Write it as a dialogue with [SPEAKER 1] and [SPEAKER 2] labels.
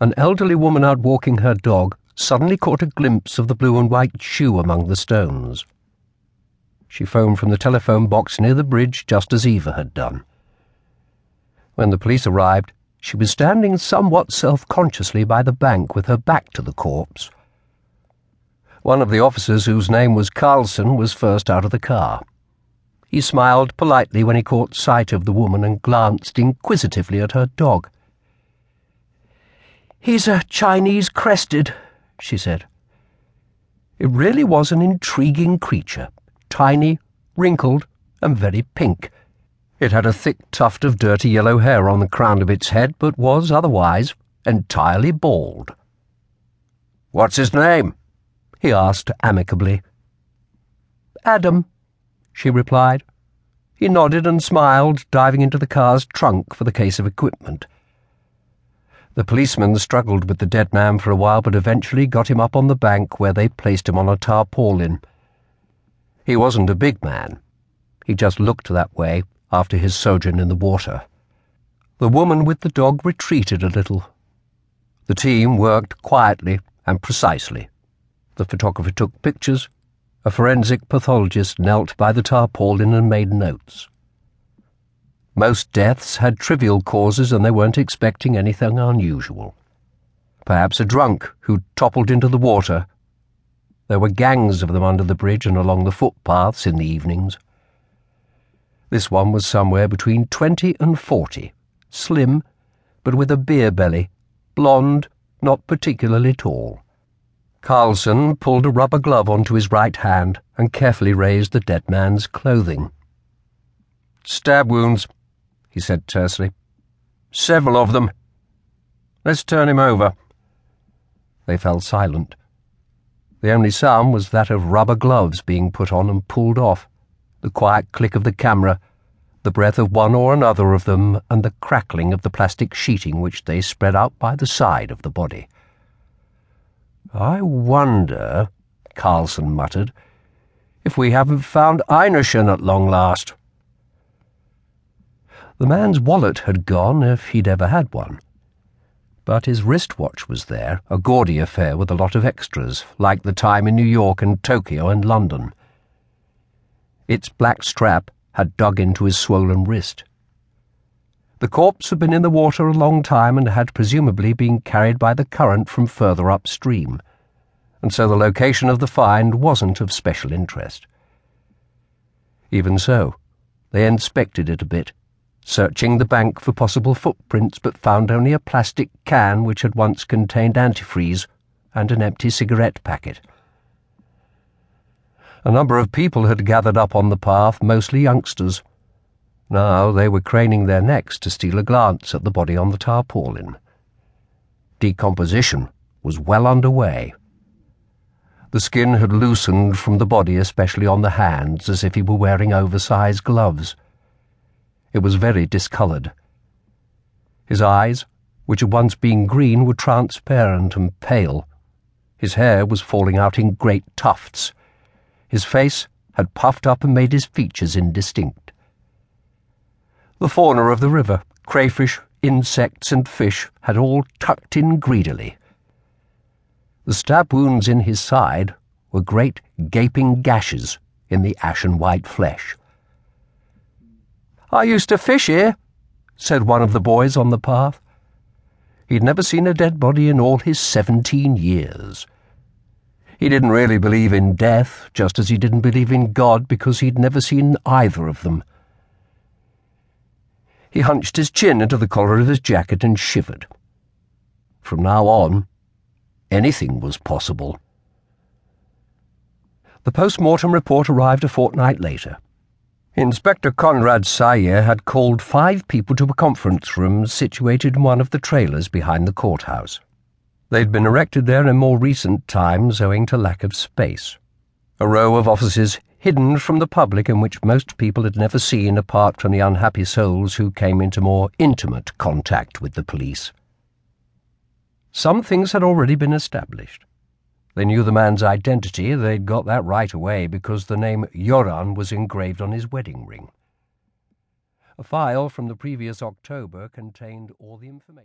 [SPEAKER 1] an elderly woman out walking her dog suddenly caught a glimpse of the blue and white shoe among the stones. She phoned from the telephone box near the bridge just as Eva had done. When the police arrived, she was standing somewhat self consciously by the bank with her back to the corpse. One of the officers, whose name was Carlson, was first out of the car. He smiled politely when he caught sight of the woman and glanced inquisitively at her dog. He's a Chinese crested, she said. It really was an intriguing creature, tiny, wrinkled, and very pink. It had a thick tuft of dirty yellow hair on the crown of its head, but was otherwise entirely bald.
[SPEAKER 2] What's his name?
[SPEAKER 1] he asked amicably. Adam, she replied. He nodded and smiled, diving into the car's trunk for the case of equipment. The policemen struggled with the dead man for a while, but eventually got him up on the bank where they placed him on a tarpaulin. He wasn't a big man. He just looked that way after his sojourn in the water. The woman with the dog retreated a little. The team worked quietly and precisely. The photographer took pictures. A forensic pathologist knelt by the tarpaulin and made notes. Most deaths had trivial causes and they weren't expecting anything unusual. Perhaps a drunk who toppled into the water. There were gangs of them under the bridge and along the footpaths in the evenings. This one was somewhere between twenty and forty, slim, but with a beer belly, blonde, not particularly tall. Carlson pulled a rubber glove onto his right hand and carefully raised the dead man's clothing.
[SPEAKER 2] Stab wounds, he said tersely. Several of them. Let's turn him over.
[SPEAKER 1] They fell silent. The only sound was that of rubber gloves being put on and pulled off, the quiet click of the camera, the breath of one or another of them, and the crackling of the plastic sheeting which they spread out by the side of the body. I wonder, Carlson muttered, if we haven't found Einarson at long last. The man's wallet had gone, if he'd ever had one. But his wristwatch was there, a gaudy affair with a lot of extras, like the time in New York and Tokyo and London. Its black strap had dug into his swollen wrist. The corpse had been in the water a long time and had presumably been carried by the current from further upstream, and so the location of the find wasn't of special interest. Even so, they inspected it a bit searching the bank for possible footprints, but found only a plastic can which had once contained antifreeze and an empty cigarette packet. A number of people had gathered up on the path, mostly youngsters. Now they were craning their necks to steal a glance at the body on the tarpaulin. Decomposition was well under way. The skin had loosened from the body, especially on the hands, as if he were wearing oversized gloves. It was very discoloured. His eyes, which had once been green, were transparent and pale. His hair was falling out in great tufts. His face had puffed up and made his features indistinct. The fauna of the river, crayfish, insects, and fish, had all tucked in greedily. The stab wounds in his side were great gaping gashes in the ashen white flesh. I used to fish here, said one of the boys on the path. He'd never seen a dead body in all his seventeen years. He didn't really believe in death, just as he didn't believe in God because he'd never seen either of them. He hunched his chin into the collar of his jacket and shivered. From now on, anything was possible. The post-mortem report arrived a fortnight later. Inspector Conrad Sejer had called five people to a conference room situated in one of the trailers behind the courthouse. They'd been erected there in more recent times owing to lack of space. A row of offices hidden from the public in which most people had never seen apart from the unhappy souls who came into more intimate contact with the police. Some things had already been established. They knew the man's identity, they'd got that right away because the name Yoran was engraved on his wedding ring. A file from the previous October contained all the information.